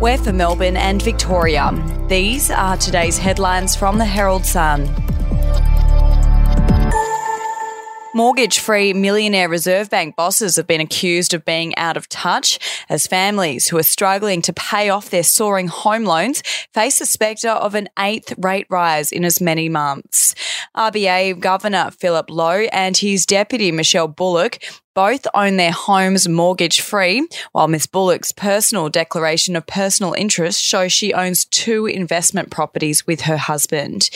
We're for Melbourne and Victoria. These are today's headlines from the Herald Sun. Mortgage free millionaire Reserve Bank bosses have been accused of being out of touch as families who are struggling to pay off their soaring home loans face the spectre of an eighth rate rise in as many months. RBA Governor Philip Lowe and his deputy Michelle Bullock both own their homes mortgage free, while Miss Bullock's personal declaration of personal interest shows she owns two investment properties with her husband.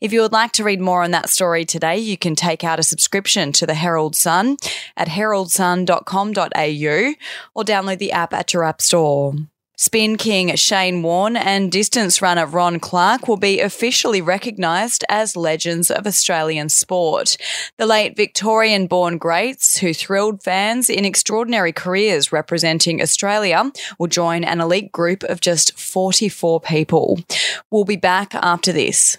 If you would like to read more on that story today, you can take out a subscription to the Herald Sun at heraldsun.com.au or download the app at your app store. Spin King Shane Warne and distance runner Ron Clarke will be officially recognised as legends of Australian sport. The late Victorian born greats who thrilled fans in extraordinary careers representing Australia will join an elite group of just 44 people. We'll be back after this.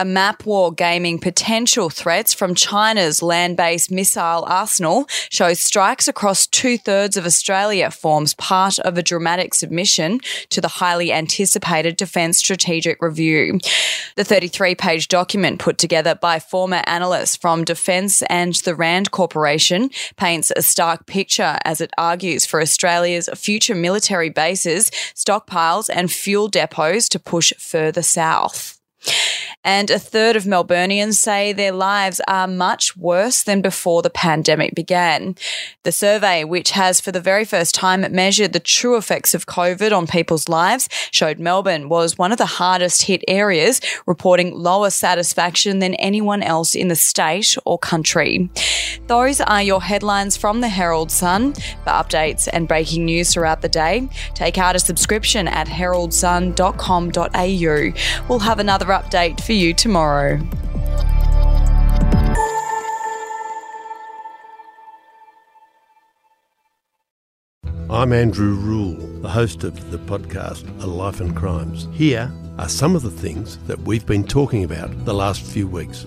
A map war gaming potential threats from China's land based missile arsenal shows strikes across two thirds of Australia forms part of a dramatic submission to the highly anticipated Defence Strategic Review. The 33 page document put together by former analysts from Defence and the RAND Corporation paints a stark picture as it argues for Australia's future military bases, stockpiles, and fuel depots to push further south. And a third of Melburnians say their lives are much worse than before the pandemic began. The survey, which has for the very first time measured the true effects of COVID on people's lives, showed Melbourne was one of the hardest hit areas, reporting lower satisfaction than anyone else in the state or country. Those are your headlines from the Herald Sun. For updates and breaking news throughout the day, take out a subscription at heraldsun.com.au. We'll have another update for you tomorrow. I'm Andrew Rule, the host of the podcast A Life and Crimes. Here are some of the things that we've been talking about the last few weeks.